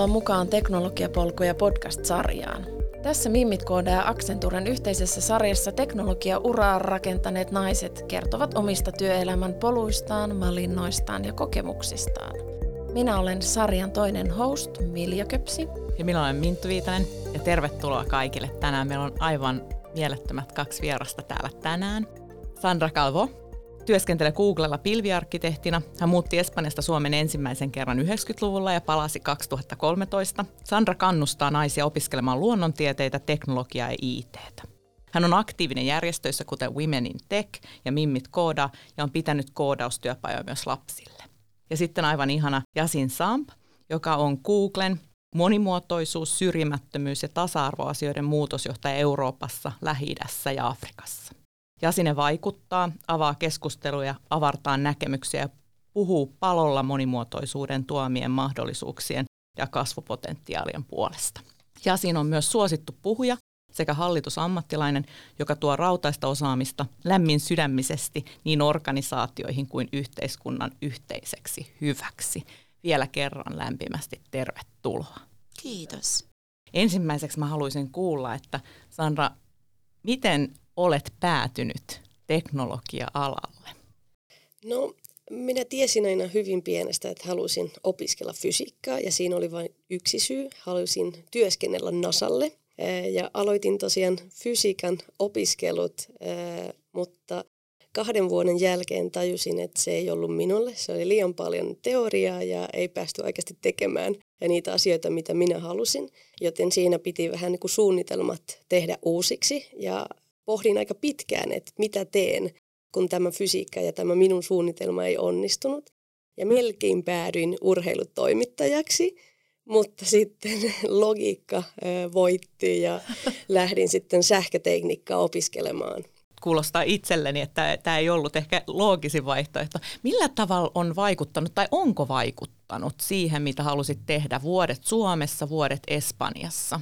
Tervetuloa mukaan Teknologiapolkuja podcast-sarjaan. Tässä Mimmit Kooda ja Accenturen yhteisessä sarjassa teknologia-uraa rakentaneet naiset kertovat omista työelämän poluistaan, valinnoistaan ja kokemuksistaan. Minä olen sarjan toinen host, Milja Köpsi. Ja minä olen Minttu Viitanen ja tervetuloa kaikille. Tänään meillä on aivan mielettömät kaksi vierasta täällä tänään. Sandra Calvo, työskentelee Googlella pilviarkkitehtina. Hän muutti Espanjasta Suomen ensimmäisen kerran 90-luvulla ja palasi 2013. Sandra kannustaa naisia opiskelemaan luonnontieteitä, teknologiaa ja ITtä. Hän on aktiivinen järjestöissä kuten Women in Tech ja Mimmit Kooda ja on pitänyt koodaustyöpajoja myös lapsille. Ja sitten aivan ihana Jasin Samp, joka on Googlen monimuotoisuus, syrjimättömyys ja tasa-arvoasioiden muutosjohtaja Euroopassa, lähi ja Afrikassa. Jasine vaikuttaa, avaa keskusteluja, avartaa näkemyksiä ja puhuu palolla monimuotoisuuden tuomien mahdollisuuksien ja kasvupotentiaalien puolesta. Jasin on myös suosittu puhuja sekä hallitusammattilainen, joka tuo rautaista osaamista lämmin sydämisesti niin organisaatioihin kuin yhteiskunnan yhteiseksi hyväksi. Vielä kerran lämpimästi tervetuloa. Kiitos. Ensimmäiseksi mä haluaisin kuulla, että Sandra, miten olet päätynyt teknologia-alalle? No, minä tiesin aina hyvin pienestä, että halusin opiskella fysiikkaa ja siinä oli vain yksi syy. Halusin työskennellä NASalle ja aloitin tosiaan fysiikan opiskelut, mutta kahden vuoden jälkeen tajusin, että se ei ollut minulle. Se oli liian paljon teoriaa ja ei päästy oikeasti tekemään ja niitä asioita, mitä minä halusin. Joten siinä piti vähän niin kuin suunnitelmat tehdä uusiksi ja pohdin aika pitkään, että mitä teen, kun tämä fysiikka ja tämä minun suunnitelma ei onnistunut. Ja melkein päädyin urheilutoimittajaksi, mutta sitten logiikka voitti ja lähdin sitten sähkötekniikkaa opiskelemaan. Kuulostaa itselleni, että tämä ei ollut ehkä loogisin vaihtoehto. Millä tavalla on vaikuttanut tai onko vaikuttanut siihen, mitä halusit tehdä vuodet Suomessa, vuodet Espanjassa?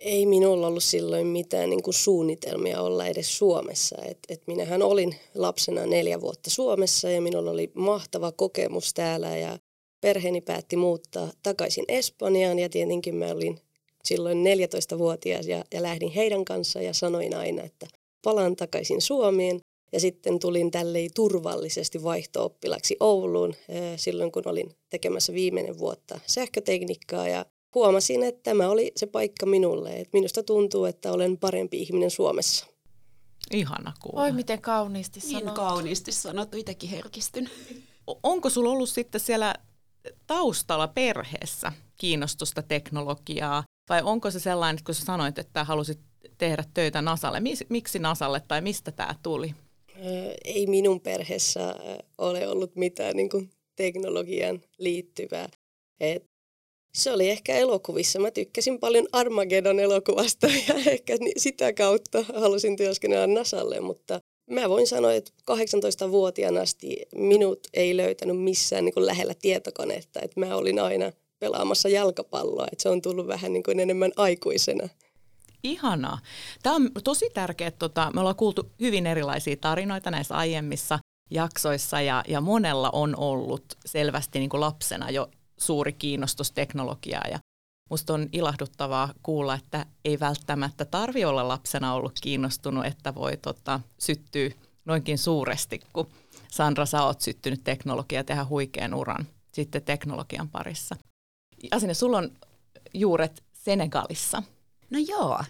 Ei minulla ollut silloin mitään niin kuin suunnitelmia olla edes Suomessa. Et, et minähän olin lapsena neljä vuotta Suomessa ja minulla oli mahtava kokemus täällä ja perheeni päätti muuttaa takaisin Espanjaan ja tietenkin mä olin silloin 14-vuotias ja, ja lähdin heidän kanssa ja sanoin aina, että palaan takaisin Suomeen. Ja sitten tulin tällei turvallisesti vaihto-oppilaksi Ouluun silloin, kun olin tekemässä viimeinen vuotta sähkötekniikkaa ja huomasin, että tämä oli se paikka minulle. Että minusta tuntuu, että olen parempi ihminen Suomessa. Ihana kuulla. Oi miten kauniisti sanottu. Niin kauniisti sanottu, itsekin herkistyn. Onko sulla ollut sitten siellä taustalla perheessä kiinnostusta teknologiaa? Vai onko se sellainen, että kun sä sanoit, että halusit tehdä töitä Nasalle, miksi Nasalle tai mistä tämä tuli? Ei minun perheessä ole ollut mitään niin kuin teknologian liittyvää. Et se oli ehkä elokuvissa. Mä tykkäsin paljon Armageddon elokuvasta ja ehkä sitä kautta halusin työskennellä Nasalle, mutta mä voin sanoa, että 18-vuotiaana asti minut ei löytänyt missään niin kuin lähellä tietokonetta. Että mä olin aina pelaamassa jalkapalloa, että se on tullut vähän niin kuin enemmän aikuisena. Ihanaa. Tämä on tosi tärkeää. Tota, me ollaan kuultu hyvin erilaisia tarinoita näissä aiemmissa jaksoissa ja, ja monella on ollut selvästi niin kuin lapsena jo suuri kiinnostus teknologiaa ja musta on ilahduttavaa kuulla, että ei välttämättä tarvi olla lapsena ollut kiinnostunut, että voi tota, syttyä noinkin suuresti, kun Sandra, sä oot syttynyt teknologiaa tehdä huikean uran sitten teknologian parissa. Asine, sulla on juuret Senegalissa. No joo.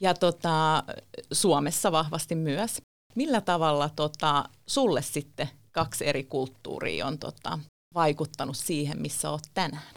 Ja tota, Suomessa vahvasti myös. Millä tavalla tota, sulle sitten kaksi eri kulttuuria on tota, vaikuttanut siihen, missä olet tänään?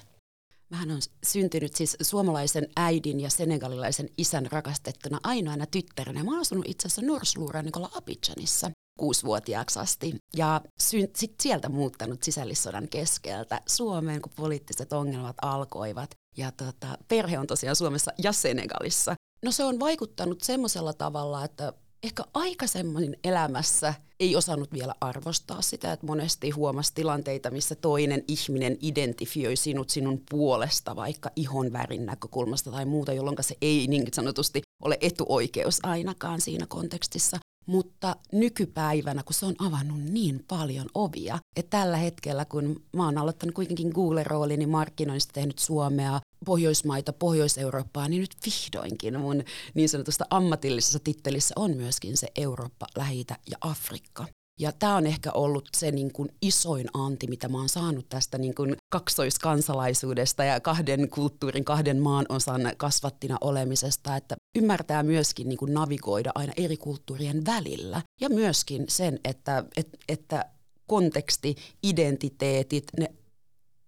Mähän on syntynyt siis suomalaisen äidin ja senegalilaisen isän rakastettuna ainoana tyttärenä. Mä oon asunut itse asiassa Norsluuranikolla Abidjanissa kuusivuotiaaksi asti ja sitten sieltä muuttanut sisällissodan keskeltä Suomeen, kun poliittiset ongelmat alkoivat. Ja tota, perhe on tosiaan Suomessa ja Senegalissa. No se on vaikuttanut semmoisella tavalla, että ehkä aikaisemmin elämässä ei osannut vielä arvostaa sitä, että monesti huomasi tilanteita, missä toinen ihminen identifioi sinut sinun puolesta, vaikka ihon värin näkökulmasta tai muuta, jolloin se ei niin sanotusti ole etuoikeus ainakaan siinä kontekstissa. Mutta nykypäivänä, kun se on avannut niin paljon ovia, että tällä hetkellä, kun mä oon aloittanut kuitenkin Google-roolini niin markkinoinnista tehnyt Suomea, Pohjoismaita, Pohjois-Eurooppaa, niin nyt vihdoinkin mun niin sanotusta ammatillisessa tittelissä on myöskin se Eurooppa, lähi ja Afrikka. Ja tämä on ehkä ollut se niin kuin isoin anti, mitä mä oon saanut tästä niin kuin kaksoiskansalaisuudesta ja kahden kulttuurin, kahden maan osan kasvattina olemisesta, että ymmärtää myöskin niin kuin navigoida aina eri kulttuurien välillä. Ja myöskin sen, että, että, että konteksti, identiteetit, ne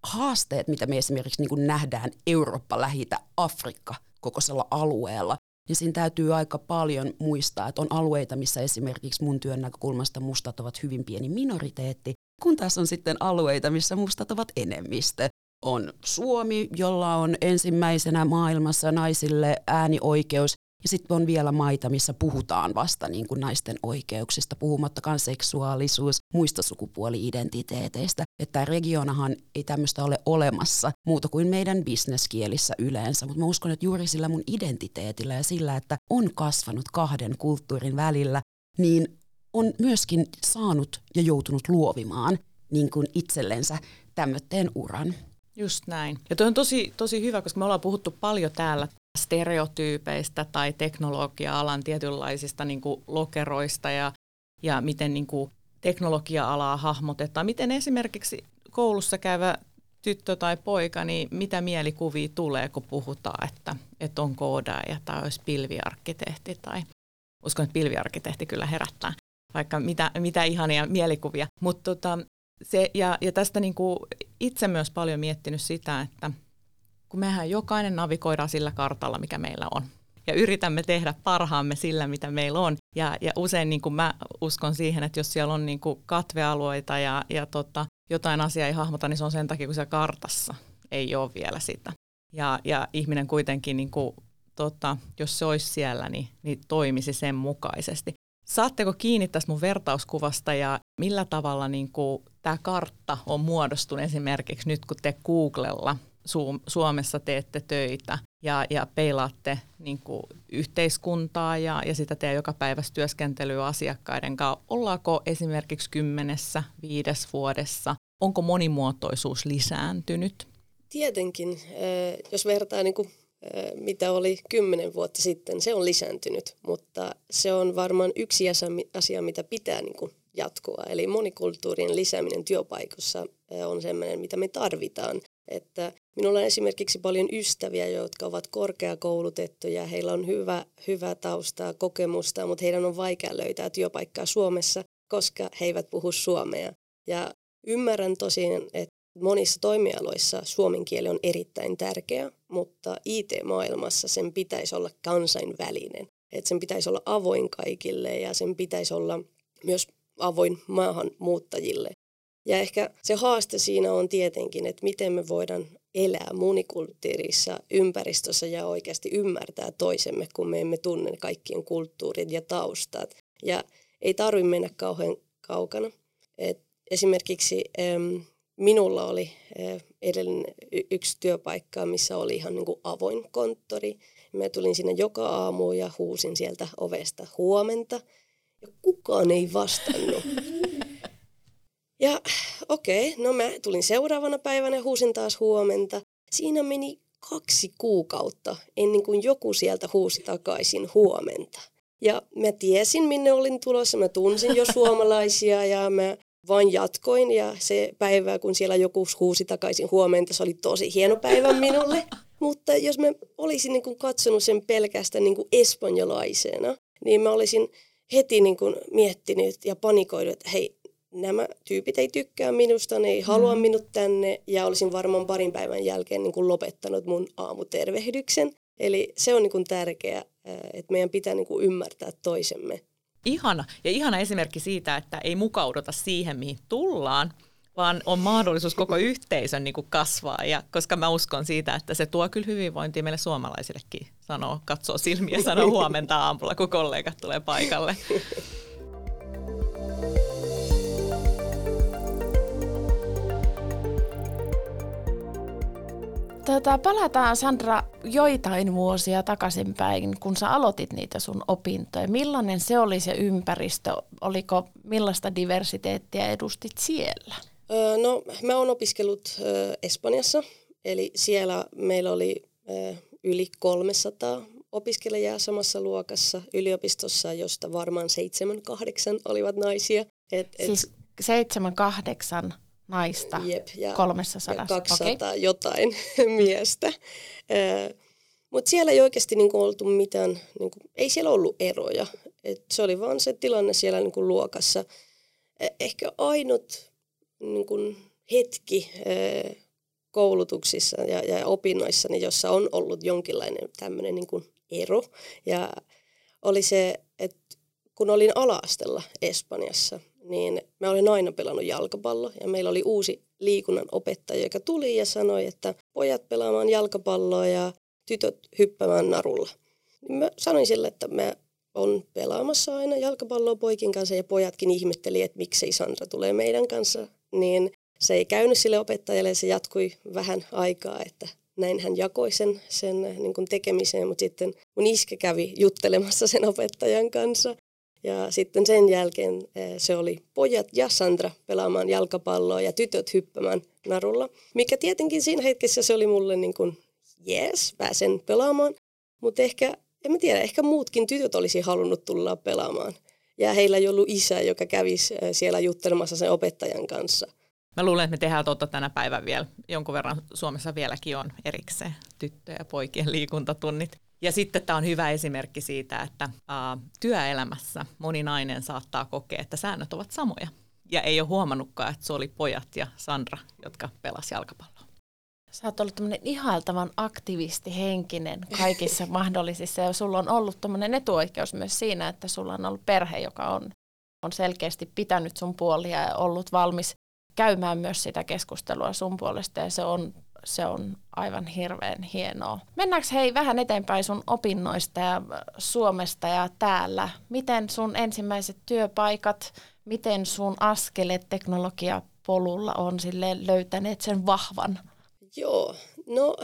haasteet, mitä me esimerkiksi niin kuin nähdään Eurooppa, Lähitä, Afrikka kokoisella alueella, niin siinä täytyy aika paljon muistaa, että on alueita, missä esimerkiksi mun työn näkökulmasta mustat ovat hyvin pieni minoriteetti, kun taas on sitten alueita, missä mustat ovat enemmistö. On Suomi, jolla on ensimmäisenä maailmassa naisille äänioikeus, ja sitten on vielä maita, missä puhutaan vasta niin kuin naisten oikeuksista, puhumattakaan seksuaalisuus, muista sukupuoli-identiteeteistä. Että regionahan ei tämmöistä ole olemassa muuta kuin meidän bisneskielissä yleensä, mutta mä uskon, että juuri sillä mun identiteetillä ja sillä, että on kasvanut kahden kulttuurin välillä, niin on myöskin saanut ja joutunut luovimaan niin kuin itsellensä tämmöteen uran. Just näin. Ja toi on tosi, tosi hyvä, koska me ollaan puhuttu paljon täällä stereotyypeistä tai teknologia-alan tietynlaisista niin kuin lokeroista ja, ja miten niin kuin teknologia-alaa hahmotetaan. Miten esimerkiksi koulussa käyvä tyttö tai poika, niin mitä mielikuvia tulee, kun puhutaan, että, että on koodaaja tai olisi pilviarkkitehti tai uskon, että pilviarkkitehti kyllä herättää vaikka mitä, mitä ihania mielikuvia. Mutta tota, se, ja, ja tästä niin kuin itse myös paljon miettinyt sitä, että kun mehän jokainen navigoidaan sillä kartalla, mikä meillä on. Ja yritämme tehdä parhaamme sillä, mitä meillä on. Ja, ja usein niin kuin mä uskon siihen, että jos siellä on niin kuin katvealueita ja, ja tota, jotain asiaa ei hahmota, niin se on sen takia, kun se kartassa ei ole vielä sitä. Ja, ja ihminen kuitenkin, niin kuin, tota, jos se olisi siellä, niin, niin toimisi sen mukaisesti. Saatteko kiinni tästä mun vertauskuvasta ja millä tavalla niin tämä kartta on muodostunut esimerkiksi nyt, kun te Googlella Suomessa teette töitä ja, ja peilaatte niin kuin yhteiskuntaa ja, ja sitä teidän joka päivässä työskentelyä asiakkaiden kanssa. Ollaanko esimerkiksi kymmenessä, viides vuodessa, onko monimuotoisuus lisääntynyt? Tietenkin, jos vertaa niin kuin mitä oli kymmenen vuotta sitten, se on lisääntynyt, mutta se on varmaan yksi asia, mitä pitää niin kuin jatkua. Eli monikulttuurien lisääminen työpaikossa on sellainen, mitä me tarvitaan. Että minulla on esimerkiksi paljon ystäviä, jotka ovat korkeakoulutettuja, heillä on hyvä, hyvä taustaa, kokemusta, mutta heidän on vaikea löytää työpaikkaa Suomessa, koska he eivät puhu suomea. Ja ymmärrän tosin, että monissa toimialoissa suomen kieli on erittäin tärkeä, mutta IT-maailmassa sen pitäisi olla kansainvälinen. Että sen pitäisi olla avoin kaikille ja sen pitäisi olla myös avoin maahanmuuttajille. Ja ehkä se haaste siinä on tietenkin, että miten me voidaan elää monikulttuurissa ympäristössä ja oikeasti ymmärtää toisemme, kun me emme tunne kaikkien kulttuurit ja taustat. Ja ei tarvitse mennä kauhean kaukana. Et esimerkiksi minulla oli edellinen yksi työpaikka, missä oli ihan niin kuin avoin konttori. Mä tulin sinne joka aamu ja huusin sieltä ovesta huomenta. Ja kukaan ei vastannut. Ja okei, okay, no mä tulin seuraavana päivänä ja huusin taas huomenta. Siinä meni kaksi kuukautta ennen kuin joku sieltä huusi takaisin huomenta. Ja mä tiesin, minne olin tulossa. Mä tunsin jo suomalaisia ja mä vain jatkoin ja se päivä, kun siellä joku huusi takaisin huomenta, se oli tosi hieno päivä minulle. Mutta jos mä olisin niin kuin katsonut sen pelkästään niin kuin espanjalaisena, niin mä olisin heti niin kuin miettinyt ja panikoinut, että hei, nämä tyypit ei tykkää minusta, ne ei halua mm. minut tänne ja olisin varmaan parin päivän jälkeen niin kuin lopettanut mun aamutervehdyksen. Eli se on niin kuin tärkeää, että meidän pitää niin kuin ymmärtää toisemme. Ihana. Ja ihana esimerkki siitä, että ei mukauduta siihen, mihin tullaan, vaan on mahdollisuus koko yhteisön niin kuin kasvaa. Ja koska mä uskon siitä, että se tuo kyllä hyvinvointia meille suomalaisillekin. Sanoo, katsoo silmiä ja sanoo huomenta aamulla, kun kollegat tulee paikalle. Tota, palataan Sandra joitain vuosia takaisinpäin, kun sä aloitit niitä sun opintoja. Millainen se oli se ympäristö? Oliko millaista diversiteettiä edustit siellä? Öö, no, mä oon opiskellut öö, Espanjassa, eli siellä meillä oli öö, yli 300 opiskelijaa samassa luokassa yliopistossa, josta varmaan 7-8 olivat naisia. Et, et, siis 7-8 naista jep, ja, 300. Ja 200 okay. jotain miestä. Mutta siellä ei oikeasti niinku oltu mitään, niinku, ei siellä ollut eroja. Et se oli vaan se tilanne siellä niinku luokassa. E, ehkä ainut niinku, hetki koulutuksissa ja, ja opinnoissani, jossa on ollut jonkinlainen tämmöinen niin ero. Ja oli se, että kun olin alaastella Espanjassa, niin mä olin aina pelannut jalkapallo ja meillä oli uusi liikunnan opettaja, joka tuli ja sanoi, että pojat pelaamaan jalkapalloa ja tytöt hyppämään narulla. Niin mä sanoin sille, että mä on pelaamassa aina jalkapalloa poikin kanssa ja pojatkin ihmetteli, että miksei Sandra tulee meidän kanssa. Niin se ei käynyt sille opettajalle ja se jatkui vähän aikaa, että näin hän jakoi sen, sen niin tekemiseen, mutta sitten mun iskä kävi juttelemassa sen opettajan kanssa. Ja sitten sen jälkeen eh, se oli pojat ja Sandra pelaamaan jalkapalloa ja tytöt hyppämään narulla. Mikä tietenkin siinä hetkessä se oli mulle niin kuin, yes, pääsen pelaamaan. Mutta ehkä, en mä tiedä, ehkä muutkin tytöt olisi halunnut tulla pelaamaan. Ja heillä ei ollut isä, joka kävisi eh, siellä juttelemassa sen opettajan kanssa – Mä luulen, että me tehdään totta tänä päivänä vielä. Jonkun verran Suomessa vieläkin on erikseen tyttöjen ja poikien liikuntatunnit. Ja sitten tämä on hyvä esimerkki siitä, että ä, työelämässä moni nainen saattaa kokea, että säännöt ovat samoja. Ja ei ole huomannutkaan, että se oli pojat ja Sandra, jotka pelasi jalkapalloa. Sä oot ollut tämmöinen ihailtavan aktivistihenkinen kaikissa mahdollisissa ja sulla on ollut tämmöinen etuoikeus myös siinä, että sulla on ollut perhe, joka on, on selkeästi pitänyt sun puolia ja ollut valmis käymään myös sitä keskustelua sun puolesta ja se on, se on aivan hirveän hienoa. Mennäänkö hei vähän eteenpäin sun opinnoista ja Suomesta ja täällä? Miten sun ensimmäiset työpaikat, miten sun askelet teknologiapolulla on sille löytäneet sen vahvan? Joo, no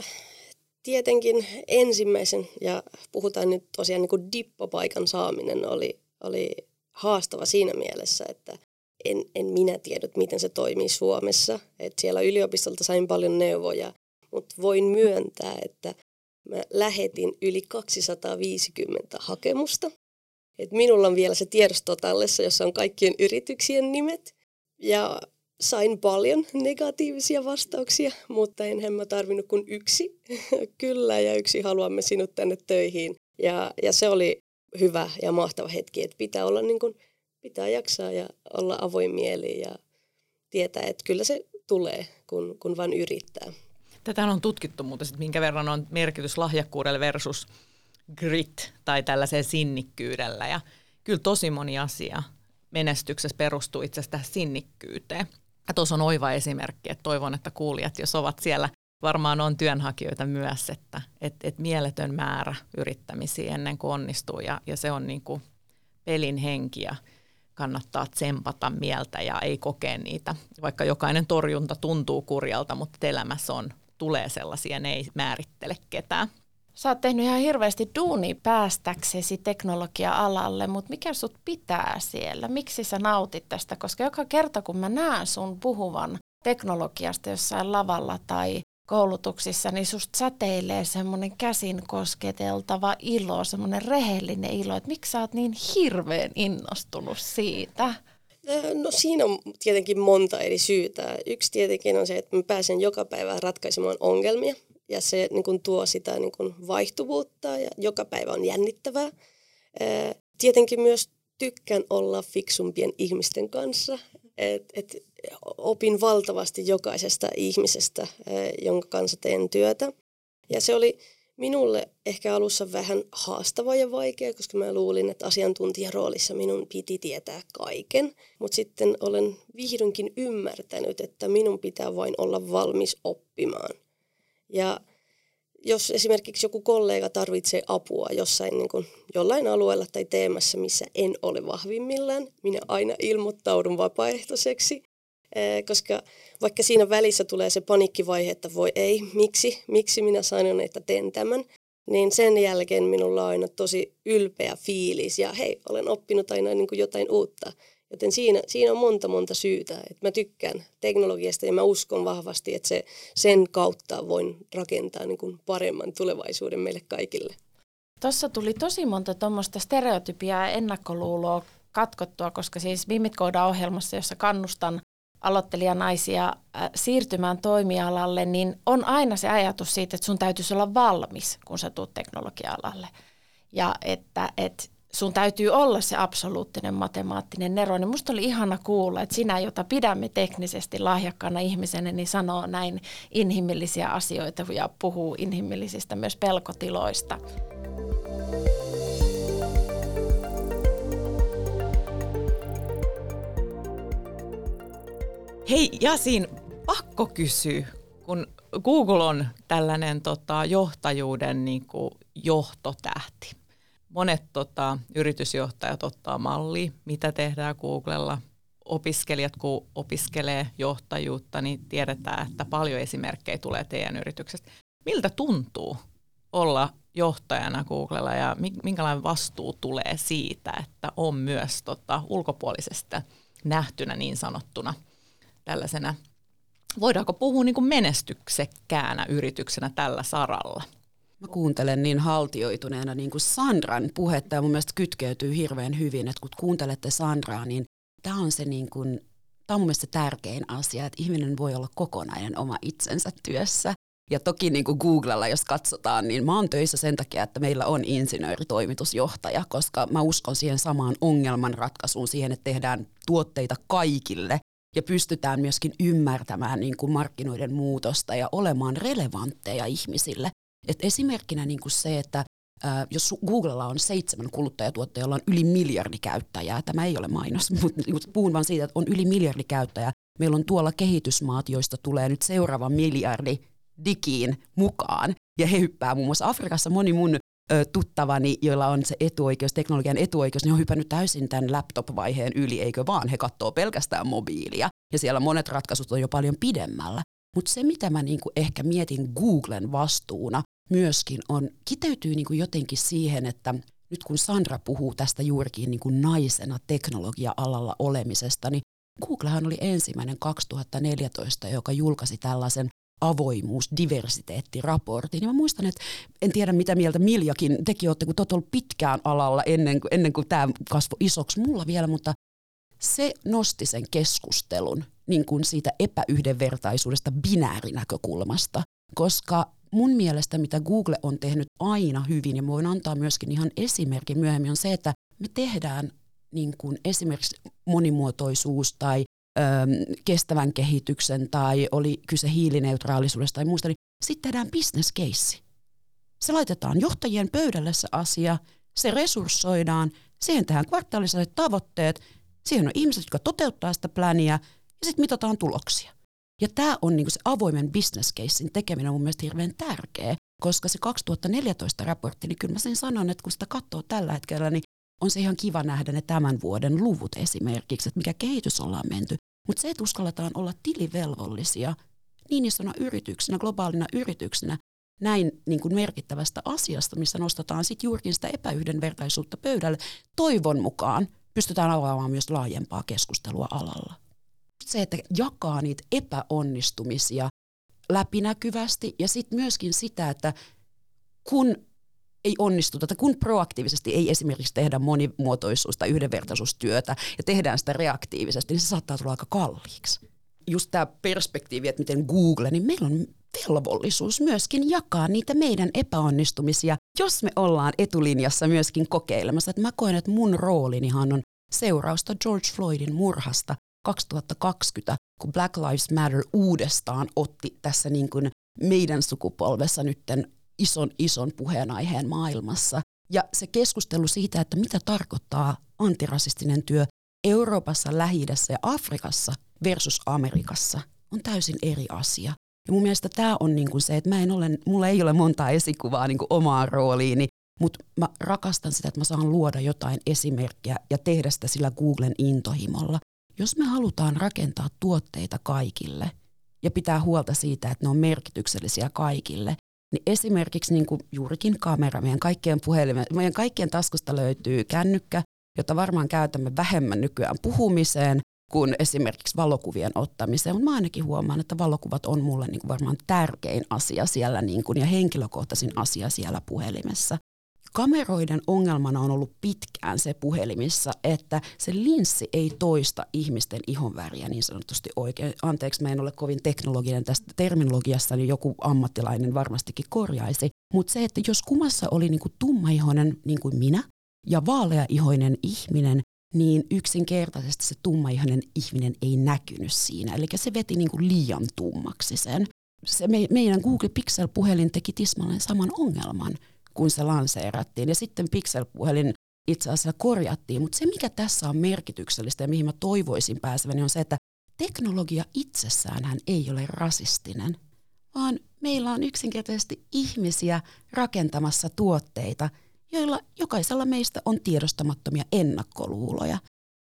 tietenkin ensimmäisen, ja puhutaan nyt tosiaan niin kuin dippopaikan saaminen oli, oli haastava siinä mielessä, että en, en minä tiedä, miten se toimii Suomessa. Et siellä yliopistolta sain paljon neuvoja, mutta voin myöntää, että mä lähetin yli 250 hakemusta. Et minulla on vielä se tiedostotallessa, jossa on kaikkien yrityksien nimet. Ja sain paljon negatiivisia vastauksia, mutta enhän mä tarvinnut kuin yksi. Kyllä, ja yksi haluamme sinut tänne töihin. Ja, ja se oli hyvä ja mahtava hetki, että pitää olla niin kuin – pitää jaksaa ja olla avoin mieli ja tietää, että kyllä se tulee, kun, kun vain yrittää. Tätä on tutkittu muuten, minkä verran on merkitys lahjakkuudelle versus grit tai tällaiseen sinnikkyydellä. Ja kyllä tosi moni asia menestyksessä perustuu itse asiassa tähän sinnikkyyteen. Ja tuossa on oiva esimerkki, että toivon, että kuulijat, jos ovat siellä, varmaan on työnhakijoita myös, että et, et mieletön määrä yrittämisiä ennen kuin onnistuu ja, ja se on niin kuin pelin henki ja kannattaa tsempata mieltä ja ei kokea niitä. Vaikka jokainen torjunta tuntuu kurjalta, mutta elämässä on, tulee sellaisia, ne ei määrittele ketään. Sä oot tehnyt ihan hirveästi duuni päästäksesi teknologia-alalle, mutta mikä sut pitää siellä? Miksi sä nautit tästä? Koska joka kerta kun mä näen sun puhuvan teknologiasta jossain lavalla tai koulutuksissa, niin susta säteilee semmoinen käsin kosketeltava ilo, semmoinen rehellinen ilo, että miksi sä oot niin hirveän innostunut siitä? No siinä on tietenkin monta eri syytä. Yksi tietenkin on se, että mä pääsen joka päivä ratkaisemaan ongelmia ja se niin kuin tuo sitä niin kuin vaihtuvuutta ja joka päivä on jännittävää. Tietenkin myös tykkään olla fiksumpien ihmisten kanssa. Et, et opin valtavasti jokaisesta ihmisestä, jonka kanssa teen työtä. Ja se oli minulle ehkä alussa vähän haastava ja vaikea, koska mä luulin, että asiantuntijaroolissa minun piti tietää kaiken. Mutta sitten olen vihdoinkin ymmärtänyt, että minun pitää vain olla valmis oppimaan. Ja jos esimerkiksi joku kollega tarvitsee apua jossain niin kuin jollain alueella tai teemassa, missä en ole vahvimmillaan, minä aina ilmoittaudun vapaaehtoiseksi koska vaikka siinä välissä tulee se paniikkivaihe, että voi ei, miksi, miksi minä sanon, että teen tämän, niin sen jälkeen minulla on aina tosi ylpeä fiilis ja hei, olen oppinut aina niin kuin jotain uutta. Joten siinä, siinä on monta monta syytä, että mä tykkään teknologiasta ja mä uskon vahvasti, että se, sen kautta voin rakentaa niin kuin paremman tulevaisuuden meille kaikille. Tuossa tuli tosi monta tuommoista stereotypiaa ja ennakkoluuloa katkottua, koska siis Mimit ohjelmassa, jossa kannustan aloittelijanaisia äh, siirtymään toimialalle, niin on aina se ajatus siitä, että sun täytyisi olla valmis, kun sä tuut teknologia-alalle. Ja että, että sun täytyy olla se absoluuttinen matemaattinen nero. Niin musta oli ihana kuulla, että sinä, jota pidämme teknisesti lahjakkaana ihmisenä, niin sanoo näin inhimillisiä asioita ja puhuu inhimillisistä myös pelkotiloista. Hei Jasin, pakko kysyä, kun Google on tällainen tota, johtajuuden niin kuin, johtotähti. Monet tota, yritysjohtajat ottaa malli, mitä tehdään Googlella. Opiskelijat, kun opiskelee johtajuutta, niin tiedetään, että paljon esimerkkejä tulee teidän yrityksestä. Miltä tuntuu olla johtajana Googlella ja minkälainen vastuu tulee siitä, että on myös tota, ulkopuolisesta nähtynä niin sanottuna – tällaisena, voidaanko puhua niin kuin menestyksekkäänä yrityksenä tällä saralla? Mä kuuntelen niin haltioituneena niin kuin Sandran puhetta ja mun mielestä kytkeytyy hirveän hyvin, että kun kuuntelette Sandraa, niin tämä on se niin kuin, tämä on mun mielestä tärkein asia, että ihminen voi olla kokonainen oma itsensä työssä. Ja toki niin kuin Googlella, jos katsotaan, niin mä oon töissä sen takia, että meillä on insinööritoimitusjohtaja, koska mä uskon siihen samaan ongelmanratkaisuun, siihen, että tehdään tuotteita kaikille ja pystytään myöskin ymmärtämään niin kuin markkinoiden muutosta ja olemaan relevantteja ihmisille. Et esimerkkinä niin kuin se, että ää, jos Googlella on seitsemän kuluttajatuottajaa, jolla on yli miljardi käyttäjää, tämä ei ole mainos, mutta puhun vain siitä, että on yli miljardi käyttäjää. Meillä on tuolla kehitysmaat, joista tulee nyt seuraava miljardi digiin mukaan. Ja he hyppää muun muassa Afrikassa moni mun tuttavani, joilla on se etuoikeus, teknologian etuoikeus, niin on hypännyt täysin tämän laptop-vaiheen yli, eikö vaan? He katsoo pelkästään mobiilia ja siellä monet ratkaisut on jo paljon pidemmällä. Mutta se, mitä mä niinku ehkä mietin Googlen vastuuna myöskin on, kiteytyy niinku jotenkin siihen, että nyt kun Sandra puhuu tästä juurikin niinku naisena teknologia-alalla olemisesta, niin Googlehan oli ensimmäinen 2014, joka julkaisi tällaisen avoimuus, diversiteettiraportti. Niin mä muistan, että en tiedä mitä mieltä Miljakin teki. Olette, kun te ollut pitkään alalla ennen, ennen kuin tämä kasvoi isoksi? Mulla vielä, mutta se nosti sen keskustelun niin kuin siitä epäyhdenvertaisuudesta binäärinäkökulmasta, koska mun mielestä mitä Google on tehnyt aina hyvin, ja voin antaa myöskin ihan esimerkin myöhemmin, on se, että me tehdään niin kuin esimerkiksi monimuotoisuus tai kestävän kehityksen tai oli kyse hiilineutraalisuudesta tai muusta, niin sitten tehdään case. Se laitetaan johtajien pöydälle se asia, se resurssoidaan, siihen tehdään kvartaaliset tavoitteet, siihen on ihmiset, jotka toteuttaa sitä pläniä ja sitten mitataan tuloksia. Ja tämä on niinku se avoimen business casein tekeminen on mun mielestä hirveän tärkeä, koska se 2014 raportti, niin kyllä mä sen sanon, että kun sitä katsoo tällä hetkellä, niin on se ihan kiva nähdä ne tämän vuoden luvut esimerkiksi, että mikä kehitys ollaan menty. Mutta se, että uskalletaan olla tilivelvollisia niin isona yrityksenä, globaalina yrityksenä, näin niin kuin merkittävästä asiasta, missä nostetaan sitten juurikin sitä epäyhdenvertaisuutta pöydälle, toivon mukaan pystytään avaamaan myös laajempaa keskustelua alalla. Se, että jakaa niitä epäonnistumisia läpinäkyvästi ja sitten myöskin sitä, että kun ei onnistuta, että kun proaktiivisesti ei esimerkiksi tehdä monimuotoisuus- tai yhdenvertaisuustyötä ja tehdään sitä reaktiivisesti, niin se saattaa tulla aika kalliiksi. Just tämä perspektiivi, että miten Google, niin meillä on velvollisuus myöskin jakaa niitä meidän epäonnistumisia, jos me ollaan etulinjassa myöskin kokeilemassa. Että mä koen, että mun roolinihan on seurausta George Floydin murhasta 2020, kun Black Lives Matter uudestaan otti tässä niin kuin meidän sukupolvessa nytten ison, ison puheenaiheen maailmassa. Ja se keskustelu siitä, että mitä tarkoittaa antirasistinen työ Euroopassa, lähi ja Afrikassa versus Amerikassa, on täysin eri asia. Ja mun mielestä tämä on niinku se, että mä en ole, mulla ei ole montaa esikuvaa niinku omaan rooliini, mutta mä rakastan sitä, että mä saan luoda jotain esimerkkiä ja tehdä sitä sillä Googlen intohimolla. jos me halutaan rakentaa tuotteita kaikille ja pitää huolta siitä, että ne on merkityksellisiä kaikille, niin esimerkiksi niin kuin juurikin kamera, meidän kaikkien puhelimen, meidän kaikkien taskusta löytyy kännykkä, jota varmaan käytämme vähemmän nykyään puhumiseen kuin esimerkiksi valokuvien ottamiseen. Mutta mä ainakin huomaan, että valokuvat on mulle niin kuin varmaan tärkein asia siellä niin kuin, ja henkilökohtaisin asia siellä puhelimessa. Kameroiden ongelmana on ollut pitkään se puhelimissa, että se linssi ei toista ihmisten ihonväriä niin sanotusti oikein. Anteeksi, mä en ole kovin teknologinen tästä terminologiasta, niin joku ammattilainen varmastikin korjaisi. Mutta se, että jos kumassa oli niinku tummaihoinen niin kuin minä ja vaaleaihoinen ihminen, niin yksinkertaisesti se tummaihoinen ihminen ei näkynyt siinä. Eli se veti niinku liian tummaksi sen. Se me, meidän Google Pixel-puhelin teki tismalleen saman ongelman kun se lanseerattiin. Ja sitten Pixel-puhelin itse asiassa korjattiin. Mutta se, mikä tässä on merkityksellistä ja mihin mä toivoisin pääseväni, on se, että teknologia itsessään hän ei ole rasistinen, vaan meillä on yksinkertaisesti ihmisiä rakentamassa tuotteita, joilla jokaisella meistä on tiedostamattomia ennakkoluuloja.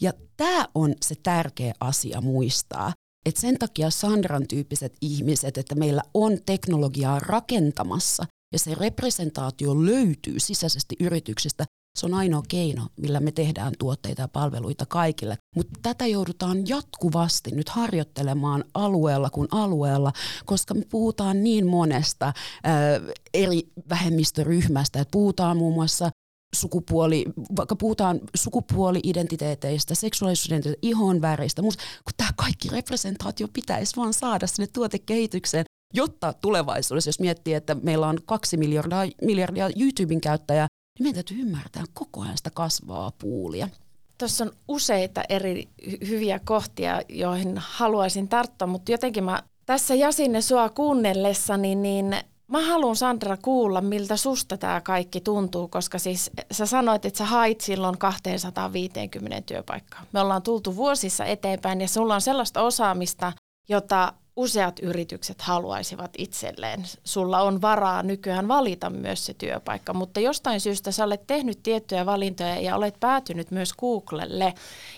Ja tämä on se tärkeä asia muistaa, että sen takia Sandran tyyppiset ihmiset, että meillä on teknologiaa rakentamassa, ja se representaatio löytyy sisäisesti yrityksistä. Se on ainoa keino, millä me tehdään tuotteita ja palveluita kaikille. Mutta tätä joudutaan jatkuvasti nyt harjoittelemaan alueella kuin alueella, koska me puhutaan niin monesta ää, eri vähemmistöryhmästä. Että puhutaan muun muassa sukupuoli, vaikka puhutaan sukupuoli-identiteeteistä, seksuaalisuusidentiteeteistä, ihonväreistä, mutta kun tämä kaikki representaatio pitäisi vaan saada sinne tuotekehitykseen, jotta tulevaisuudessa, jos miettii, että meillä on kaksi miljardia, miljardia YouTuben käyttäjää, niin meidän täytyy ymmärtää koko ajan sitä kasvaa puulia. Tuossa on useita eri hyviä kohtia, joihin haluaisin tarttua, mutta jotenkin mä tässä Jasinne sua kuunnellessani, niin mä haluan Sandra kuulla, miltä susta tämä kaikki tuntuu, koska siis sä sanoit, että sä hait silloin 250 työpaikkaa. Me ollaan tultu vuosissa eteenpäin ja sulla on sellaista osaamista, jota useat yritykset haluaisivat itselleen. Sulla on varaa nykyään valita myös se työpaikka, mutta jostain syystä sä olet tehnyt tiettyjä valintoja ja olet päätynyt myös Googlelle.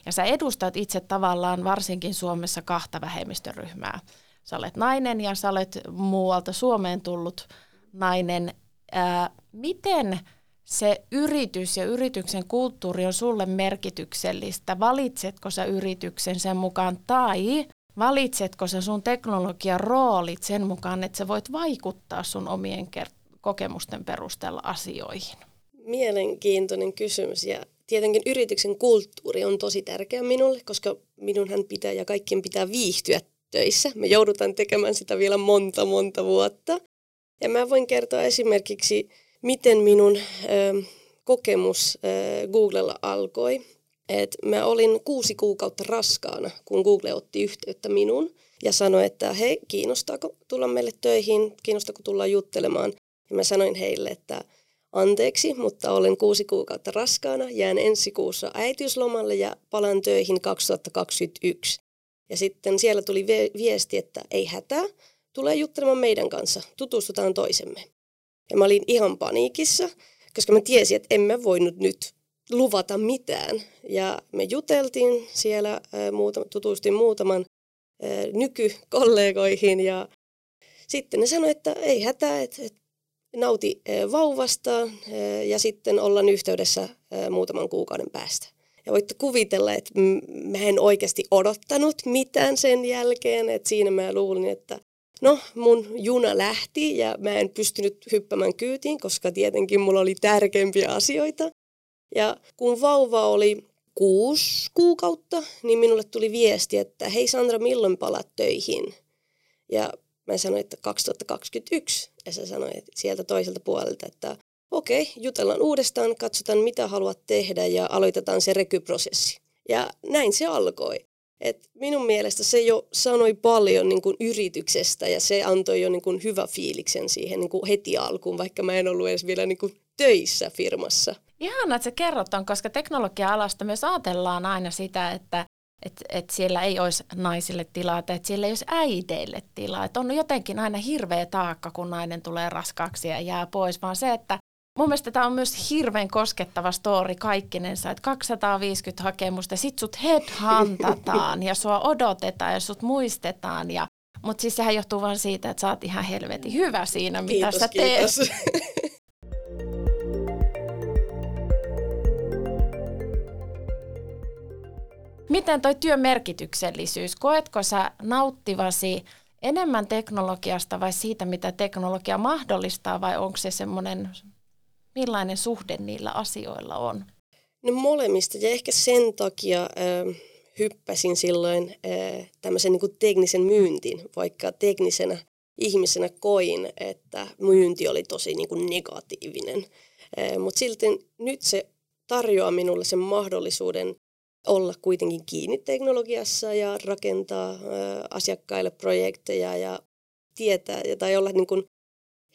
Ja sä edustat itse tavallaan varsinkin Suomessa kahta vähemmistöryhmää. Sä olet nainen ja sä olet muualta Suomeen tullut nainen. Ää, miten se yritys ja yrityksen kulttuuri on sulle merkityksellistä? Valitsetko sä yrityksen sen mukaan tai Valitsetko sä sun teknologian roolit sen mukaan, että sä voit vaikuttaa sun omien kokemusten perusteella asioihin? Mielenkiintoinen kysymys ja tietenkin yrityksen kulttuuri on tosi tärkeä minulle, koska minunhan pitää ja kaikkien pitää viihtyä töissä. Me joudutaan tekemään sitä vielä monta, monta vuotta. Ja mä voin kertoa esimerkiksi, miten minun ö, kokemus ö, Googlella alkoi. Et mä olin kuusi kuukautta raskaana, kun Google otti yhteyttä minuun ja sanoi, että hei, kiinnostaako tulla meille töihin, kiinnostaako tulla juttelemaan. Ja mä sanoin heille, että anteeksi, mutta olen kuusi kuukautta raskaana, jään ensi kuussa äitiyslomalle ja palaan töihin 2021. Ja sitten siellä tuli viesti, että ei hätää, tulee juttelemaan meidän kanssa, tutustutaan toisemme. Ja mä olin ihan paniikissa, koska mä tiesin, että en mä voinut nyt luvata mitään. Ja me juteltiin siellä, tutustin muutaman nykykollegoihin ja sitten ne sanoi, että ei hätää, että, että nauti vauvasta ja sitten ollaan yhteydessä muutaman kuukauden päästä. Ja voitte kuvitella, että mä en oikeasti odottanut mitään sen jälkeen, että siinä mä luulin, että no mun juna lähti ja mä en pystynyt hyppämään kyytiin, koska tietenkin mulla oli tärkeimpiä asioita. Ja kun vauva oli kuusi kuukautta, niin minulle tuli viesti, että hei Sandra, milloin palat töihin? Ja mä sanoin, että 2021. Ja se sanoi sieltä toiselta puolelta, että okei, okay, jutellaan uudestaan, katsotaan mitä haluat tehdä ja aloitetaan se rekyprosessi. Ja näin se alkoi. Et minun mielestä se jo sanoi paljon niin kuin yrityksestä ja se antoi jo niin kuin hyvä fiiliksen siihen niin kuin heti alkuun, vaikka mä en ollut edes vielä niin kuin töissä firmassa. Ihan, että sä kerrot on, koska teknologia-alasta myös ajatellaan aina sitä, että että et siellä ei olisi naisille tilaa tai että siellä ei olisi äideille tilaa. Että on jotenkin aina hirveä taakka, kun nainen tulee raskaaksi ja jää pois, vaan se, että mun mielestä tämä on myös hirveän koskettava story kaikkinensa, että 250 hakemusta, sit sut headhuntataan ja sua odotetaan ja sut muistetaan ja mutta siis sehän johtuu vain siitä, että sä oot ihan helvetin hyvä siinä, mitä kiitos, sä teet. Kiitos. Miten toi työn merkityksellisyys, koetko sä nauttivasi enemmän teknologiasta vai siitä, mitä teknologia mahdollistaa vai onko se semmoinen, millainen suhde niillä asioilla on? No molemmista ja ehkä sen takia äh, hyppäsin silloin äh, tämmöisen niin teknisen myyntiin, vaikka teknisenä ihmisenä koin, että myynti oli tosi niin kuin negatiivinen. Mutta silti nyt se tarjoaa minulle sen mahdollisuuden olla kuitenkin kiinni teknologiassa ja rakentaa asiakkaille projekteja ja tietää tai olla niin kuin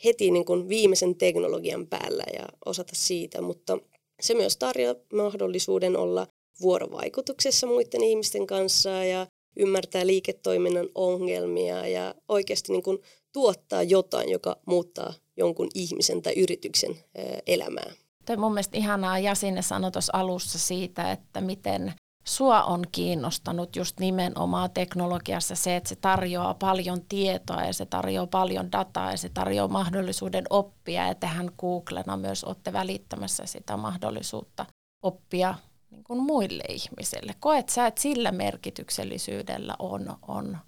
heti niin kuin viimeisen teknologian päällä ja osata siitä, mutta se myös tarjoaa mahdollisuuden olla vuorovaikutuksessa muiden ihmisten kanssa ja ymmärtää liiketoiminnan ongelmia ja oikeasti niin kuin tuottaa jotain, joka muuttaa jonkun ihmisen tai yrityksen elämää. Toi mun mielestä ihanaa Jasine sanoi tuossa alussa siitä, että miten sua on kiinnostanut just nimenomaan teknologiassa se, että se tarjoaa paljon tietoa ja se tarjoaa paljon dataa ja se tarjoaa mahdollisuuden oppia ja tehän Googlena myös olette välittämässä sitä mahdollisuutta oppia niin kuin muille ihmisille. Koet sä, että sillä merkityksellisyydellä on, on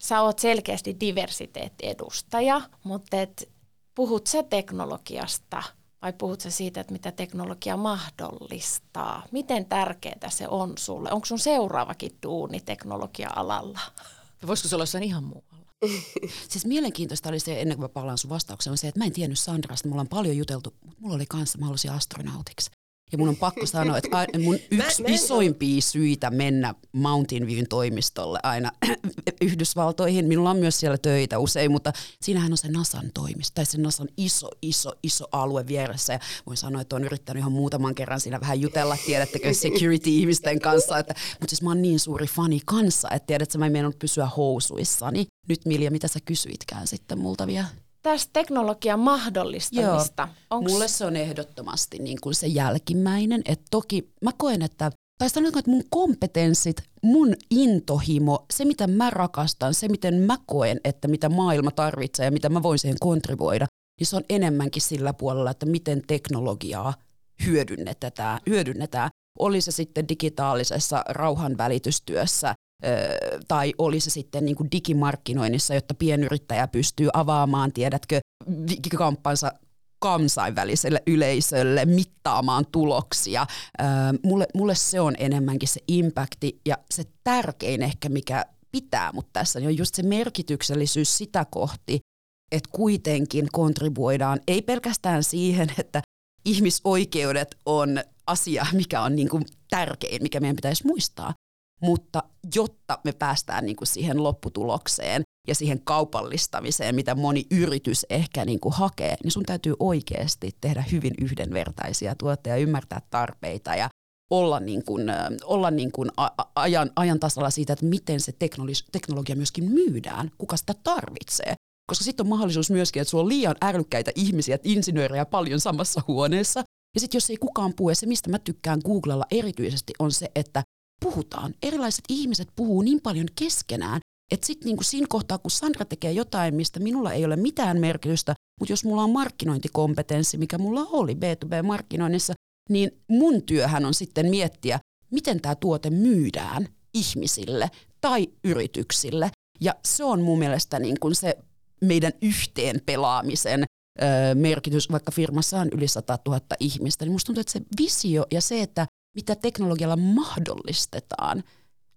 sä oot selkeästi diversiteettiedustaja, mutta et puhut sä teknologiasta – vai puhutko siitä, että mitä teknologia mahdollistaa? Miten tärkeää se on sulle? Onko sun seuraavakin duuni teknologia-alalla? Voisiko se olla jossain ihan muualla? siis mielenkiintoista oli se, ennen kuin mä palaan sun vastaukseen, on se, että mä en tiennyt Sandrasta, mulla on paljon juteltu, mutta mulla oli kanssa, mä halusin astronautiksi. Ja mun on pakko sanoa, että mun yksi mä, mä isoimpia syitä mennä Mountain Viewn toimistolle aina Yhdysvaltoihin, minulla on myös siellä töitä usein, mutta siinähän on se NASAn toimisto, tai se NASAn iso, iso, iso alue vieressä. Ja voin sanoa, että olen yrittänyt ihan muutaman kerran siinä vähän jutella, tiedättekö, security-ihmisten kanssa. Että, mutta siis mä oon niin suuri fani kanssa, että tiedätkö, mä en pysyä housuissani. Nyt Milja, mitä sä kysyitkään sitten multa vielä? Tästä teknologian mahdollistamista. Joo, Onks... mulle se on ehdottomasti niin kuin se jälkimmäinen. Että toki mä koen, että tai sanotaan, että mun kompetenssit, mun intohimo, se mitä mä rakastan, se miten mä koen, että mitä maailma tarvitsee ja mitä mä voin siihen kontribuoida, niin se on enemmänkin sillä puolella, että miten teknologiaa hyödynnetään. hyödynnetään. Oli se sitten digitaalisessa rauhanvälitystyössä, tai oli se sitten niin kuin digimarkkinoinnissa, jotta pienyrittäjä pystyy avaamaan, tiedätkö, kamppansa kansainväliselle yleisölle mittaamaan tuloksia. mulle, mulle se on enemmänkin se impakti ja se tärkein ehkä, mikä pitää mut tässä, niin on just se merkityksellisyys sitä kohti, että kuitenkin kontribuoidaan ei pelkästään siihen, että ihmisoikeudet on asia, mikä on niin kuin tärkein, mikä meidän pitäisi muistaa, mutta jotta me päästään niin kuin siihen lopputulokseen ja siihen kaupallistamiseen, mitä moni yritys ehkä niin kuin hakee, niin sun täytyy oikeasti tehdä hyvin yhdenvertaisia tuotteita ja ymmärtää tarpeita ja olla, niin kuin, olla niin kuin ajan, ajan tasalla siitä, että miten se teknologia myöskin myydään, kuka sitä tarvitsee. Koska sitten on mahdollisuus myöskin, että sulla on liian ärlykkäitä ihmisiä, insinöörejä paljon samassa huoneessa. Ja sitten jos ei kukaan puhu, ja se mistä mä tykkään Googlella erityisesti on se, että puhutaan. Erilaiset ihmiset puhuu niin paljon keskenään, että sitten niinku siinä kohtaa, kun Sandra tekee jotain, mistä minulla ei ole mitään merkitystä, mutta jos mulla on markkinointikompetenssi, mikä mulla oli B2B-markkinoinnissa, niin mun työhän on sitten miettiä, miten tämä tuote myydään ihmisille tai yrityksille. Ja se on mun mielestä niin kuin se meidän yhteen pelaamisen ö, merkitys, vaikka firmassa on yli 100 000 ihmistä, niin musta tuntuu, että se visio ja se, että mitä teknologialla mahdollistetaan,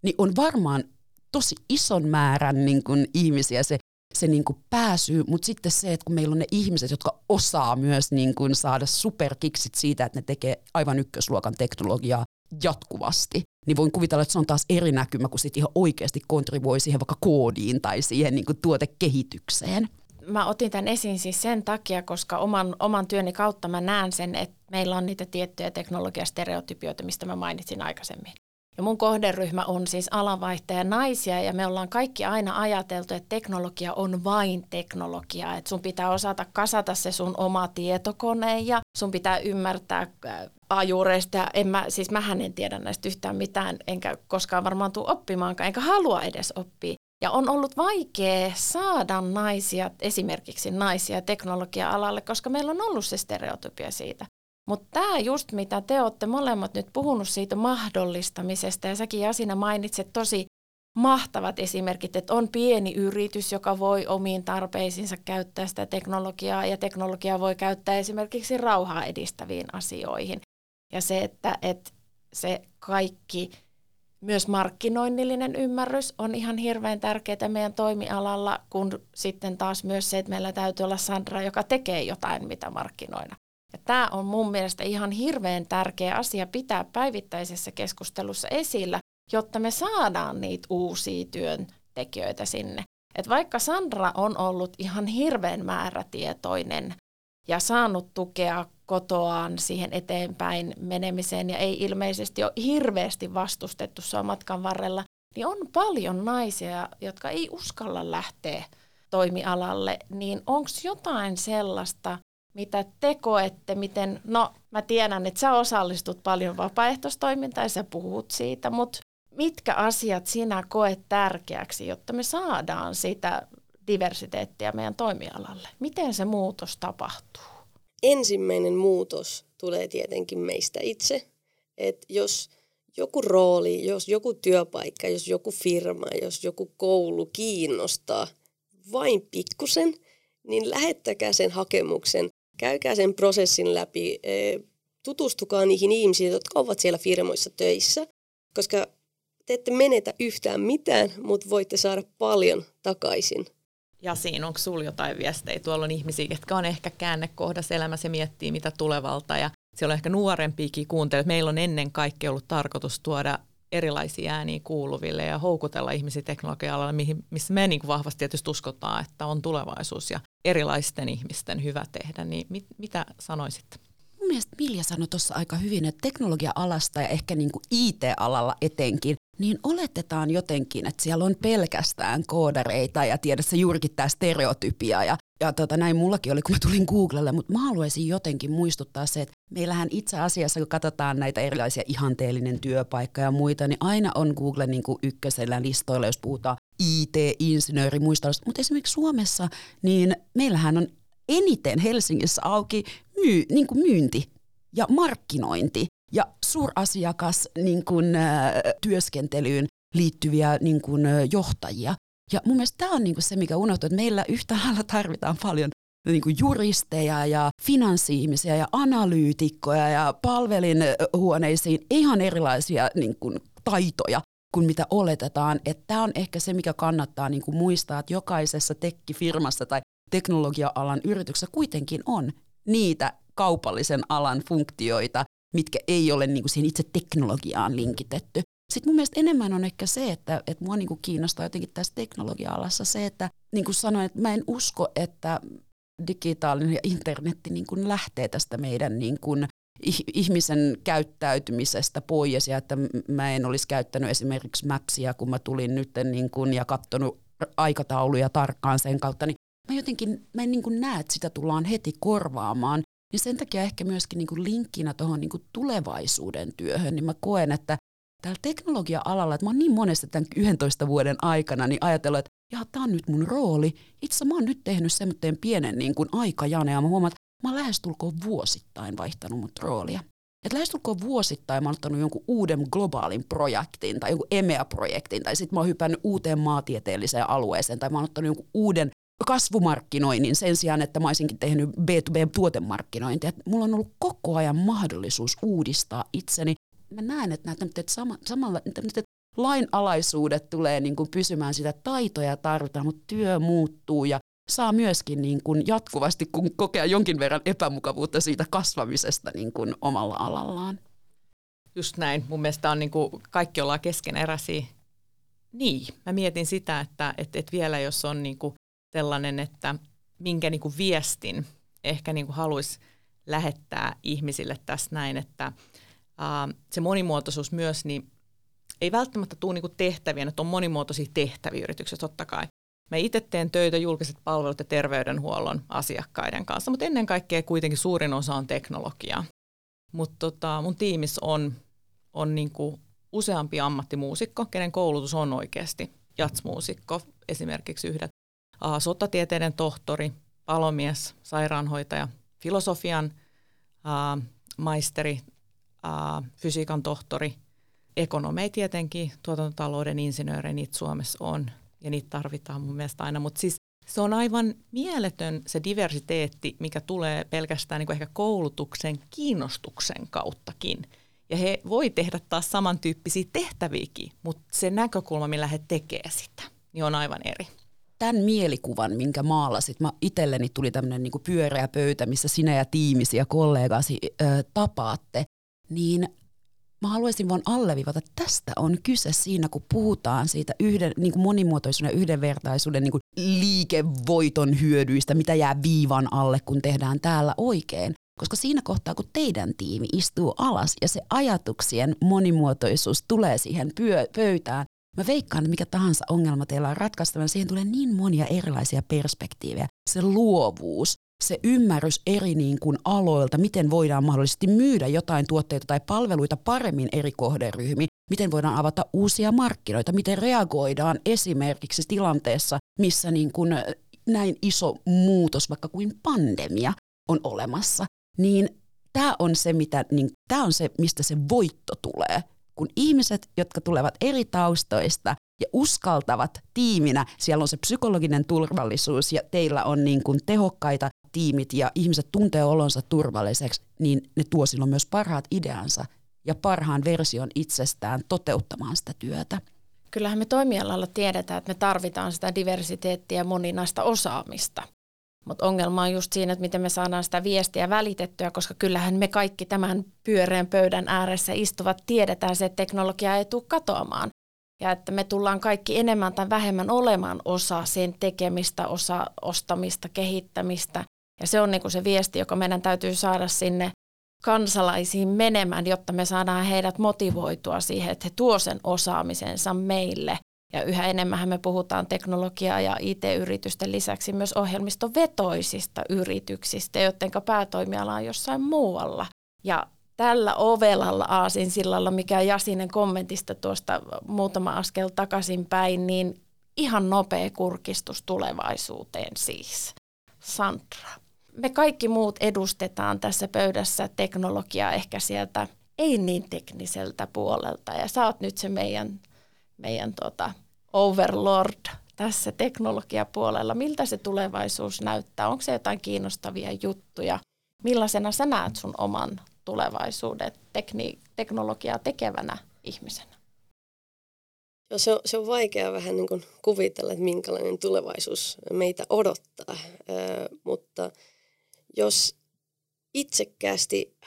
niin on varmaan tosi ison määrän niin kuin ihmisiä se, se niin kuin pääsy, mutta sitten se, että kun meillä on ne ihmiset, jotka osaa myös niin kuin saada superkiksit siitä, että ne tekee aivan ykkösluokan teknologiaa jatkuvasti, niin voin kuvitella, että se on taas eri näkymä, kun sitten ihan oikeasti kontribuoi siihen vaikka koodiin tai siihen niin kuin tuotekehitykseen mä otin tämän esiin siis sen takia, koska oman, oman työni kautta mä näen sen, että meillä on niitä tiettyjä teknologiastereotypioita, mistä mä mainitsin aikaisemmin. Ja mun kohderyhmä on siis alanvaihtaja naisia ja me ollaan kaikki aina ajateltu, että teknologia on vain teknologiaa. Että sun pitää osata kasata se sun oma tietokone ja sun pitää ymmärtää äh, ajureista. En mä, siis mähän en tiedä näistä yhtään mitään, enkä koskaan varmaan tule oppimaankaan, enkä halua edes oppia. Ja on ollut vaikea saada naisia, esimerkiksi naisia teknologia-alalle, koska meillä on ollut se stereotypia siitä. Mutta tämä just, mitä te olette molemmat nyt puhunut siitä mahdollistamisesta, ja säkin Jasina mainitset tosi mahtavat esimerkit, että on pieni yritys, joka voi omiin tarpeisiinsa käyttää sitä teknologiaa, ja teknologiaa voi käyttää esimerkiksi rauhaa edistäviin asioihin. Ja se, että, että se kaikki, myös markkinoinnillinen ymmärrys on ihan hirveän tärkeää meidän toimialalla, kun sitten taas myös se, että meillä täytyy olla Sandra, joka tekee jotain, mitä markkinoina. Ja tämä on mun mielestä ihan hirveän tärkeä asia pitää päivittäisessä keskustelussa esillä, jotta me saadaan niitä uusia työntekijöitä sinne. Et vaikka Sandra on ollut ihan hirveän määrätietoinen ja saanut tukea kotoaan siihen eteenpäin menemiseen ja ei ilmeisesti ole hirveästi vastustettu sua matkan varrella, niin on paljon naisia, jotka ei uskalla lähteä toimialalle, niin onko jotain sellaista, mitä te koette, miten, no mä tiedän, että sä osallistut paljon vapaaehtoistoimintaan ja sä puhut siitä, mutta mitkä asiat sinä koet tärkeäksi, jotta me saadaan sitä diversiteettiä meidän toimialalle? Miten se muutos tapahtuu? Ensimmäinen muutos tulee tietenkin meistä itse, että jos joku rooli, jos joku työpaikka, jos joku firma, jos joku koulu kiinnostaa vain pikkusen, niin lähettäkää sen hakemuksen. Käykää sen prosessin läpi, e, tutustukaa niihin ihmisiin, jotka ovat siellä firmoissa töissä, koska te ette menetä yhtään mitään, mutta voitte saada paljon takaisin. Ja siinä onko sinulla jotain viestejä? Tuolla on ihmisiä, jotka on ehkä käännekohdassa elämässä miettii, mitä tulevalta ja siellä on ehkä nuorempiakin kuuntelijoita. Meillä on ennen kaikkea ollut tarkoitus tuoda erilaisia ääniä kuuluville ja houkutella ihmisiä teknologia-alalla, missä me niin vahvasti tietysti uskotaan, että on tulevaisuus ja erilaisten ihmisten hyvä tehdä. Niin mit, mitä sanoisit? Mun mielestä Milja sanoi tuossa aika hyvin, että teknologia-alasta ja ehkä niin kuin IT-alalla etenkin, niin oletetaan jotenkin, että siellä on pelkästään koodareita ja tiedätkö juurikin tämä stereotypia ja ja tota, näin mullakin oli, kun mä tulin Googlelle, mutta mä haluaisin jotenkin muistuttaa se, että meillähän itse asiassa, kun katsotaan näitä erilaisia ihanteellinen työpaikka ja muita, niin aina on Google niin kuin ykkösellä listoilla, jos puhutaan IT-insinööri, muista. Mutta esimerkiksi Suomessa, niin meillähän on eniten Helsingissä auki myy, niin kuin myynti ja markkinointi ja suurasiakas niin kuin, äh, työskentelyyn liittyviä niin kuin, äh, johtajia. Ja mun mielestä tämä on niinku se, mikä unohtuu, että meillä yhtäältä tarvitaan paljon niinku juristeja ja finanssi-ihmisiä ja analyytikkoja ja palvelinhuoneisiin ihan erilaisia niinku taitoja kuin mitä oletetaan. Tämä on ehkä se, mikä kannattaa niinku muistaa, että jokaisessa tekkifirmassa tai teknologia-alan yrityksessä kuitenkin on niitä kaupallisen alan funktioita, mitkä ei ole niinku siihen itse teknologiaan linkitetty. Sitten mun mielestä enemmän on ehkä se, että, että mua niin kuin kiinnostaa jotenkin tässä teknologia-alassa se, että niin kuin sanoin, että mä en usko, että digitaalinen ja internetti niin kuin lähtee tästä meidän niin kuin ihmisen käyttäytymisestä pois ja että mä en olisi käyttänyt esimerkiksi Mapsia, kun mä tulin nyt niin kuin, ja katsonut aikatauluja tarkkaan sen kautta, niin mä jotenkin mä en niin kuin näe, että sitä tullaan heti korvaamaan. Niin sen takia ehkä myöskin niin kuin linkkinä tuohon niin tulevaisuuden työhön, niin mä koen, että täällä teknologia-alalla, että mä oon niin monesti tämän 11 vuoden aikana niin ajatellut, että jaa, tää on nyt mun rooli. Itse mä oon nyt tehnyt semmoinen pienen niin kuin aikajane ja mä huomaan, että mä oon lähestulkoon vuosittain vaihtanut mut roolia. Et lähestulkoon vuosittain mä oon ottanut jonkun uuden globaalin projektin tai jonkun EMEA-projektin tai sitten mä oon hypännyt uuteen maatieteelliseen alueeseen tai mä oon ottanut jonkun uuden kasvumarkkinoinnin sen sijaan, että mä olisinkin tehnyt B2B-tuotemarkkinointia. Mulla on ollut koko ajan mahdollisuus uudistaa itseni mä näen, että nämä sama, samalla tämmöiset lainalaisuudet tulee niin kuin pysymään sitä taitoja tarvitaan, mutta työ muuttuu ja saa myöskin niin kuin jatkuvasti kun kokea jonkin verran epämukavuutta siitä kasvamisesta niin kuin omalla alallaan. Just näin. Mun mielestä on niin kuin, kaikki ollaan keskeneräisiä. Niin, mä mietin sitä, että, että, että vielä jos on niin kuin sellainen, että minkä niin kuin viestin ehkä niin kuin haluaisi lähettää ihmisille tässä näin, että se monimuotoisuus myös, niin ei välttämättä tule niinku tehtäviä, että on monimuotoisia tehtäviä yrityksessä totta kai. Mä itse teen töitä julkiset palvelut ja terveydenhuollon asiakkaiden kanssa, mutta ennen kaikkea kuitenkin suurin osa on teknologiaa. Mutta tota, mun tiimissä on, on niinku useampi ammattimuusikko, kenen koulutus on oikeasti jatsmuusikko, esimerkiksi yhdet sotatieteiden tohtori, palomies, sairaanhoitaja, filosofian uh, maisteri, uh, fysiikan tohtori, ekonomei tietenkin, tuotantotalouden insinöörejä niitä Suomessa on, ja niitä tarvitaan mun mielestä aina, mutta siis se on aivan mieletön se diversiteetti, mikä tulee pelkästään niin kuin ehkä koulutuksen kiinnostuksen kauttakin. Ja he voi tehdä taas samantyyppisiä tehtäviäkin, mutta se näkökulma, millä he tekee sitä, niin on aivan eri. Tämän mielikuvan, minkä maalasit, mä itselleni tuli tämmöinen niin pyöreä pöytä, missä sinä ja tiimisi ja kollegasi ö, tapaatte, niin mä haluaisin vaan alleviivata, että tästä on kyse siinä, kun puhutaan siitä yhden, niin kuin monimuotoisuuden ja yhdenvertaisuuden niin kuin liikevoiton hyödyistä, mitä jää viivan alle, kun tehdään täällä oikein. Koska siinä kohtaa, kun teidän tiimi istuu alas ja se ajatuksien monimuotoisuus tulee siihen pyö- pöytään, mä veikkaan, että mikä tahansa ongelma teillä on ratkaistavana, siihen tulee niin monia erilaisia perspektiivejä. Se luovuus, se ymmärrys eri niin kuin aloilta, miten voidaan mahdollisesti myydä jotain tuotteita tai palveluita paremmin eri kohderyhmiin, miten voidaan avata uusia markkinoita, miten reagoidaan esimerkiksi tilanteessa, missä niin kuin näin iso muutos, vaikka kuin pandemia, on olemassa, niin tämä on se, mitä, niin, tämä on se, mistä se voitto tulee. Kun ihmiset, jotka tulevat eri taustoista ja uskaltavat tiiminä, siellä on se psykologinen turvallisuus ja teillä on niin kuin tehokkaita tiimit ja ihmiset tuntee olonsa turvalliseksi, niin ne tuo silloin myös parhaat ideansa ja parhaan version itsestään toteuttamaan sitä työtä. Kyllähän me toimialalla tiedetään, että me tarvitaan sitä diversiteettiä ja moninaista osaamista. Mutta ongelma on just siinä, että miten me saadaan sitä viestiä välitettyä, koska kyllähän me kaikki tämän pyöreän pöydän ääressä istuvat tiedetään se, että teknologia ei tule katoamaan. Ja että me tullaan kaikki enemmän tai vähemmän olemaan osa sen tekemistä, osa ostamista, kehittämistä. Ja se on niin kuin se viesti, joka meidän täytyy saada sinne kansalaisiin menemään, jotta me saadaan heidät motivoitua siihen, että he tuo sen osaamisensa meille ja yhä enemmän me puhutaan teknologia- ja IT-yritysten lisäksi myös ohjelmistovetoisista yrityksistä, joiden päätoimiala on jossain muualla. Ja tällä ovelalla aasinsillalla, mikä Jasinen kommentista tuosta muutama askel takaisin päin, niin ihan nopea kurkistus tulevaisuuteen siis. Sandra. Me kaikki muut edustetaan tässä pöydässä teknologiaa ehkä sieltä ei niin tekniseltä puolelta. Ja sä oot nyt se meidän meidän tota, overlord tässä teknologiapuolella. Miltä se tulevaisuus näyttää? Onko se jotain kiinnostavia juttuja? Millaisena sä näet sun oman tulevaisuuden tekni- teknologiaa tekevänä ihmisenä? Joo, se, on, se on vaikea vähän niin kuin kuvitella, että minkälainen tulevaisuus meitä odottaa, Ö, mutta jos itsekkäästi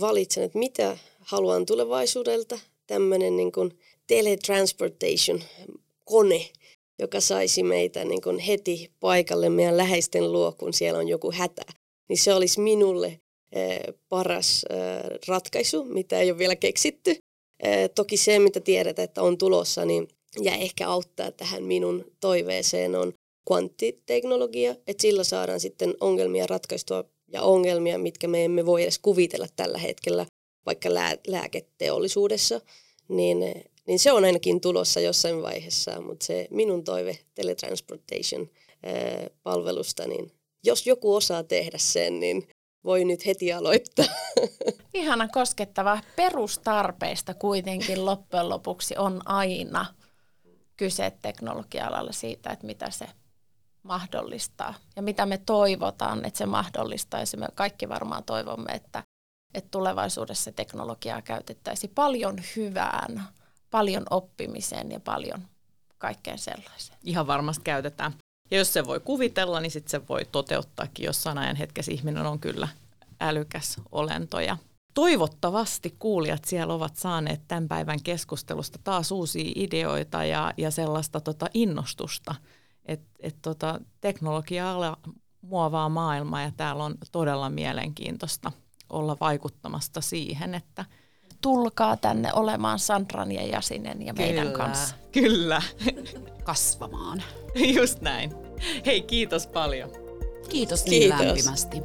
valitsen, että mitä haluan tulevaisuudelta, tämmöinen niin kuin teletransportation kone, joka saisi meitä niin kuin heti paikalle meidän läheisten luo, kun siellä on joku hätä. Niin se olisi minulle eh, paras eh, ratkaisu, mitä ei ole vielä keksitty. Eh, toki se, mitä tiedetään, että on tulossa, niin ja ehkä auttaa tähän minun toiveeseen on kvanttiteknologia, että sillä saadaan sitten ongelmia ratkaistua ja ongelmia, mitkä me emme voi edes kuvitella tällä hetkellä, vaikka lää- lääketeollisuudessa, niin niin se on ainakin tulossa jossain vaiheessa, mutta se minun toive teletransportation-palvelusta, niin jos joku osaa tehdä sen, niin voi nyt heti aloittaa. Ihana koskettava. Perustarpeista kuitenkin loppujen lopuksi on aina kyse teknologia-alalla siitä, että mitä se mahdollistaa ja mitä me toivotaan, että se mahdollistaa. Ja me kaikki varmaan toivomme, että, että tulevaisuudessa teknologiaa käytettäisiin paljon hyvään paljon oppimiseen ja paljon kaikkeen sellaiseen. Ihan varmasti käytetään. Ja jos se voi kuvitella, niin sitten se voi toteuttaakin jossain ajan hetkessä. Ihminen on kyllä älykäs olento. Ja toivottavasti kuulijat siellä ovat saaneet tämän päivän keskustelusta taas uusia ideoita ja, ja sellaista tota innostusta. Että et tota, teknologia muovaa maailmaa ja täällä on todella mielenkiintoista olla vaikuttamasta siihen, että tulkaa tänne olemaan Sandran ja Jasinen ja meidän Kyllä. kanssa. Kyllä, Kasvamaan. just näin. Hei, kiitos paljon. Kiitos niin Kiitos. lämpimästi.